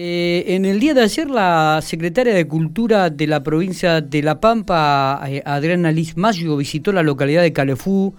Eh, en el día de ayer, la secretaria de Cultura de la provincia de La Pampa, eh, Adriana Liz Mayo, visitó la localidad de Calefú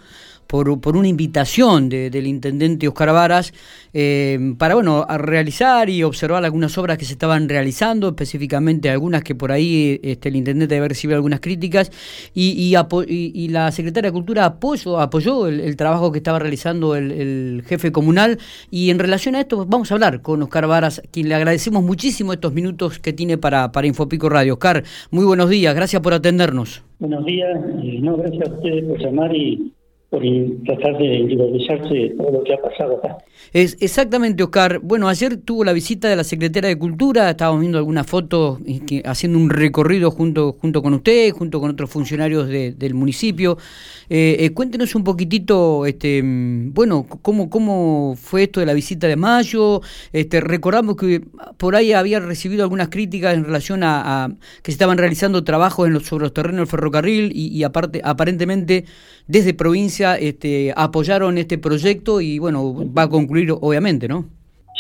por, por una invitación del intendente Oscar Varas eh, para bueno, a realizar y observar algunas obras que se estaban realizando, específicamente algunas que por ahí este, el intendente debe recibir algunas críticas y, y, la secretaria de Cultura apoyó, apoyó el, trabajo que estaba realizando el, jefe comunal y en relación a esto vamos a hablar con Oscar Varas, quien le agradecemos muchísimo estos minutos que tiene para, para Infopico Radio. Oscar, muy buenos días, gracias por atendernos. Buenos días, y no, gracias a ustedes por llamar y por tratar de individualizarse de todo lo que ha pasado acá. Es, exactamente, Oscar. Bueno, ayer tuvo la visita de la Secretaria de Cultura, estábamos viendo algunas fotos haciendo un recorrido junto, junto con usted, junto con otros funcionarios del municipio. Eh, eh, cuéntenos un poquitito, este, bueno, cómo, cómo fue esto de la visita de mayo. Este, recordamos que por ahí había recibido algunas críticas en relación a, que se estaban realizando trabajos en los, sobre los terrenos del ferrocarril y, y aparte, aparentemente desde provincia este, apoyaron este proyecto y bueno, va a concluir obviamente, ¿no?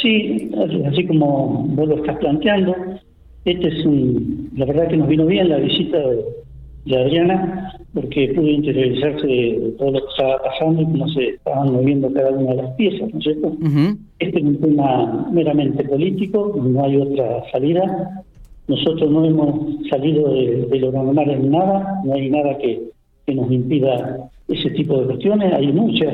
Sí, así como vos lo estás planteando, este es un, la verdad que nos vino bien la visita de, Adriana, porque pudo interiorizarse de todo lo que estaba pasando y cómo se estaban moviendo cada una de las piezas, ¿no es cierto? Este es un tema meramente político, no hay otra salida. Nosotros no hemos salido de, de lo normal en nada, no hay nada que, que nos impida ese tipo de cuestiones. Hay muchas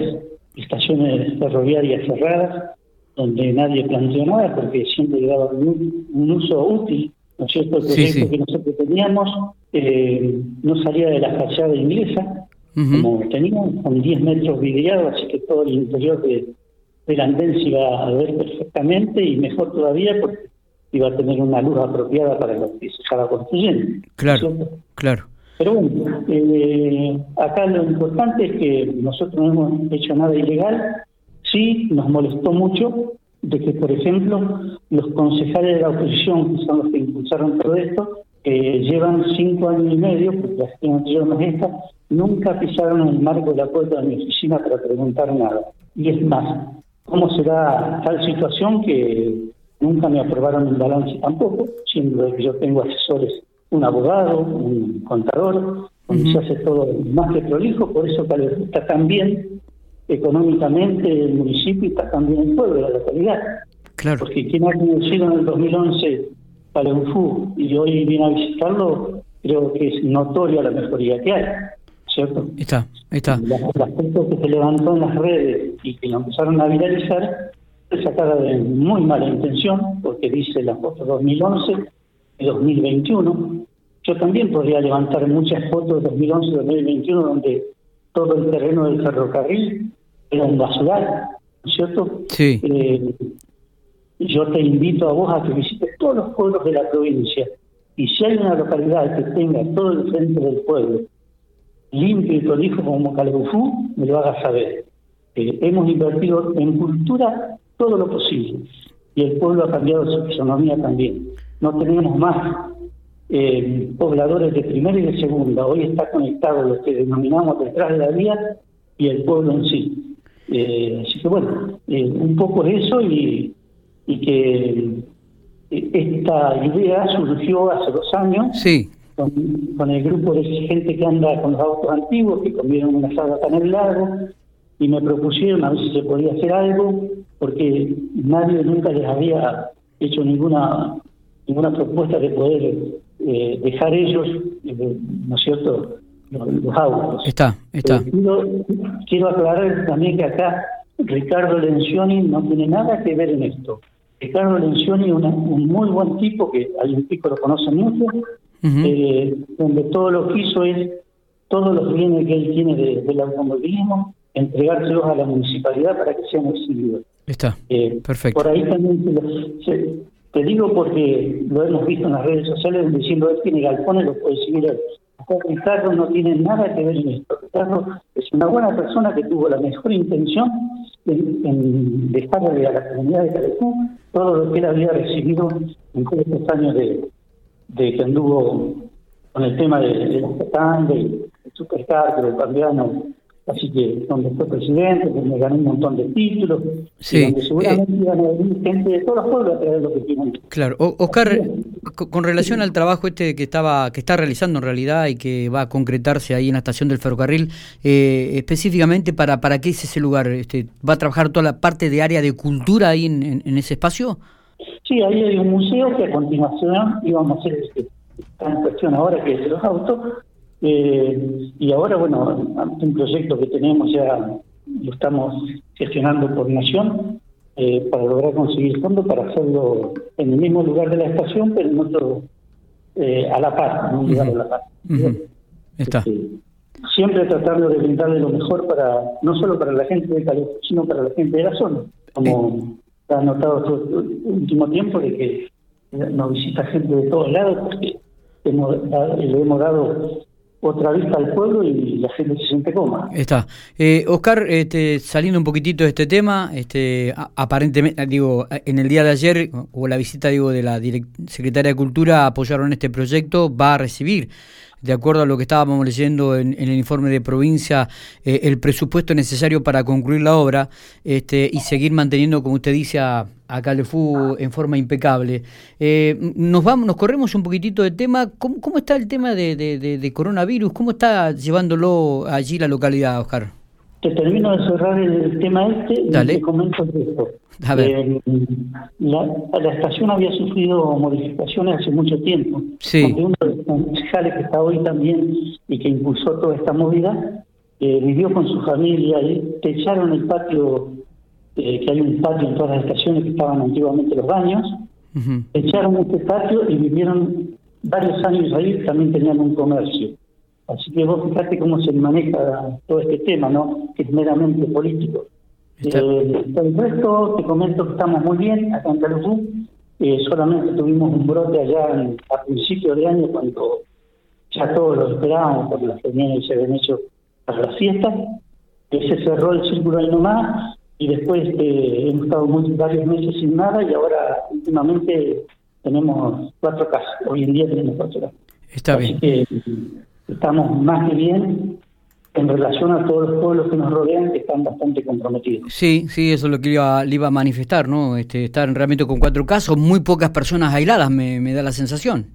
estaciones ferroviarias cerradas donde nadie planteó nada porque siempre llegaba un, un uso útil, ¿no es cierto? El proyecto que nosotros teníamos eh, no salía de la fachada inglesa, como teníamos, con 10 metros vidriados, así que todo el interior de, del andén se iba a ver perfectamente y mejor todavía porque iba a tener una luz apropiada para lo que se estaba construyendo. Claro, claro. Pero bueno, eh, acá lo importante es que nosotros no hemos hecho nada ilegal. Sí, nos molestó mucho de que, por ejemplo, los concejales de la oposición, que son los que impulsaron todo esto, que llevan cinco años y medio, porque la gestión anterior no es esta, nunca pisaron el marco de la puerta de mi oficina para preguntar nada. Y es más, ¿cómo será tal situación que nunca me aprobaron el balance tampoco, siendo que yo tengo asesores un abogado, un contador, donde se hace todo más que prolijo, por eso está tan bien económicamente el municipio y está también el pueblo, la localidad. Claro. Porque quien ha conocido en el 2011 Palenfú y hoy viene a visitarlo, creo que es notoria la mejoría que hay, ¿cierto? Está, está. La, foto que se levantó en las redes y que lo empezaron a viralizar sacada de muy mala intención, porque dice la foto 2011 y 2021, yo también podría levantar muchas fotos de 2011 y 2021 donde todo el terreno del ferrocarril era un basural, ¿no es cierto? Sí. Eh, yo te invito a vos a que visites todos los pueblos de la provincia y si hay una localidad que tenga todo el centro del pueblo limpio y prolijo como Calebufú, me lo hagas saber. Eh, hemos invertido en cultura todo lo posible y el pueblo ha cambiado su fisonomía también. No tenemos más eh, pobladores de primera y de segunda. Hoy está conectado lo que denominamos detrás de la vía y el pueblo en sí. Eh, así que bueno, eh, un poco eso y, y que esta idea surgió hace dos años sí. con, el grupo de gente que anda con los autos antiguos, que comieron una sala tan en el lago, y me propusieron a ver si se podía hacer algo, porque nadie nunca les había hecho ninguna ninguna propuesta de poder eh, dejar ellos, eh, ¿no es cierto?, los, autos. Está, está. Eh, quiero, aclarar también que acá Ricardo Lencioni no tiene nada que ver en esto. Ricardo Lencioni es un muy buen tipo, que hay un pico lo conoce mucho, donde todo lo que hizo es todos los bienes que él tiene del automovilismo, entregárselos a la municipalidad para que sean exhibidos. Está, perfecto. Por ahí también se, te digo porque lo hemos visto en las redes sociales diciendo él tiene galpones, lo puede seguir él. Ricardo no tiene nada que ver en esto. Ricardo es una buena persona que tuvo la mejor intención en, dejarle a la comunidad de Calecú todo lo que él había recibido en todos estos años de, que anduvo con el tema de, de de, supercar, del cambiano así que donde fue presidente, donde ganó un montón de títulos, sí. donde seguramente eh, iban a venir gente de todos los pueblos a traer lo que tienen. Claro, Oscar, con relación al trabajo este que estaba que está realizando en realidad y que va a concretarse ahí en la estación del ferrocarril, eh, específicamente para para qué es ese lugar, este, va a trabajar toda la parte de área de cultura ahí en, en, ese espacio. Sí, ahí hay un museo que a continuación íbamos a hacer este, está en cuestión ahora que es de los autos eh, y ahora, bueno, un proyecto que tenemos ya lo estamos gestionando por nación eh, para lograr conseguir fondos para hacerlo en el mismo lugar de la estación, pero en otro, eh, a la par, en un lugar a la par. Está. Este, siempre tratando de brindarle lo mejor para, no solo para la gente de Cali, sino para la gente de la zona. Como ha notado todo el último tiempo de que nos visita gente de todos lados porque hemos, le hemos dado otra vista al pueblo y la gente se siente cómoda. Está. Eh, Oscar, este, saliendo un poquitito de este tema, este, aparentemente, digo, en el día de ayer, o la visita, digo, de la Secretaria de Cultura, apoyaron este proyecto, va a recibir de acuerdo a lo que estábamos leyendo en, el informe de provincia, eh, el presupuesto necesario para concluir la obra este, y seguir manteniendo, como usted dice, a, a Calefú en forma impecable. Eh, nos vamos, nos corremos un poquitito de tema. ¿Cómo, cómo está el tema de, de, coronavirus? ¿Cómo está llevándolo allí la localidad, Oscar? Te termino de cerrar el, tema este y te comento esto. Eh, la, la, estación había sufrido modificaciones hace mucho tiempo. Sí. uno de los concejales que está hoy también y que impulsó toda esta movida, eh, vivió con su familia y te echaron el patio, eh, que hay un patio en todas las estaciones que estaban antiguamente los baños, echaron este patio y vivieron varios años ahí, también tenían un comercio. Así que vos fíjate cómo se maneja todo este tema, ¿no? Que es meramente político. Eh, el resto, te comento que estamos muy bien acá en Calufú. Eh, solamente tuvimos un brote allá a principios de año cuando ya todos lo esperábamos por las reuniones que se habían hecho para las fiestas. se cerró el círculo ahí nomás y después eh, hemos estado muy, varios meses sin nada y ahora últimamente tenemos cuatro casos. Hoy en día tenemos cuatro casos. Está bien. Que, estamos más que bien en relación a todos los pueblos que nos rodean que están bastante comprometidos. Sí, sí, eso es lo que le iba, le iba a manifestar, ¿no? Este, estar realmente con cuatro casos, muy pocas personas aisladas, me, me da la sensación.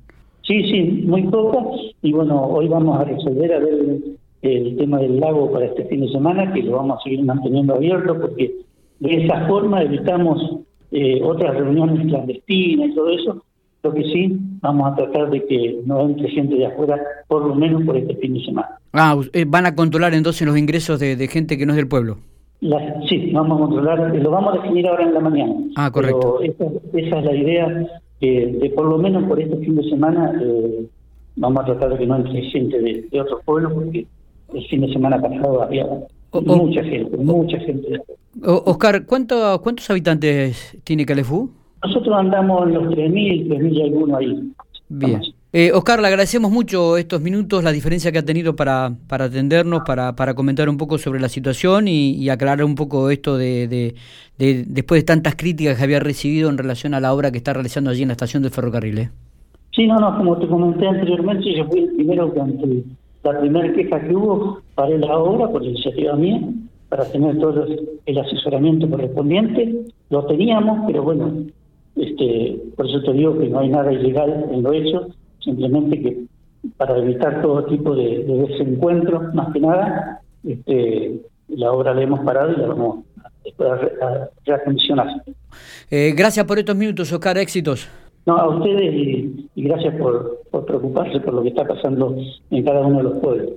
Sí, sí, muy pocas. Y bueno, hoy vamos a resolver a ver el, tema del lago para este fin de semana, que lo vamos a seguir manteniendo abierto, porque de esa forma evitamos eh, otras reuniones clandestinas y todo eso, lo que sí, vamos a tratar de que no entre gente de afuera, por lo menos por este fin de semana. Ah, eh, ¿van a controlar entonces los ingresos de, gente que no es del pueblo? sí, vamos a controlar, lo vamos a definir ahora en la mañana. Ah, correcto. esa, es la idea, de por lo menos por este fin de semana eh, vamos a tratar de que no entre gente de, otros pueblos, porque el fin de semana pasado había mucha gente, mucha gente. Oscar, ¿cuánto, ¿cuántos habitantes tiene Calefú? Nosotros andamos en los 3.000, 3.000 y algunos ahí. Bien. Eh, Oscar, le agradecemos mucho estos minutos, la diferencia que ha tenido para, para atendernos, para, para comentar un poco sobre la situación y, aclarar un poco esto de, de, después de tantas críticas que había recibido en relación a la obra que está realizando allí en la estación del ferrocarril. ¿eh? Sí, no, no, como te comenté anteriormente, yo fui el primero que ante la primera queja que hubo, paré la obra por iniciativa mía, para tener todo el asesoramiento correspondiente. Lo teníamos, pero bueno, este, por eso te digo que no hay nada ilegal en lo hecho, simplemente que para evitar todo tipo de, desencuentros, más que nada, este, la obra la hemos parado y la vamos a, reacondicionar. Eh, gracias por estos minutos, Oscar, éxitos. No, a ustedes y, gracias por, por preocuparse por lo que está pasando en cada uno de los pueblos.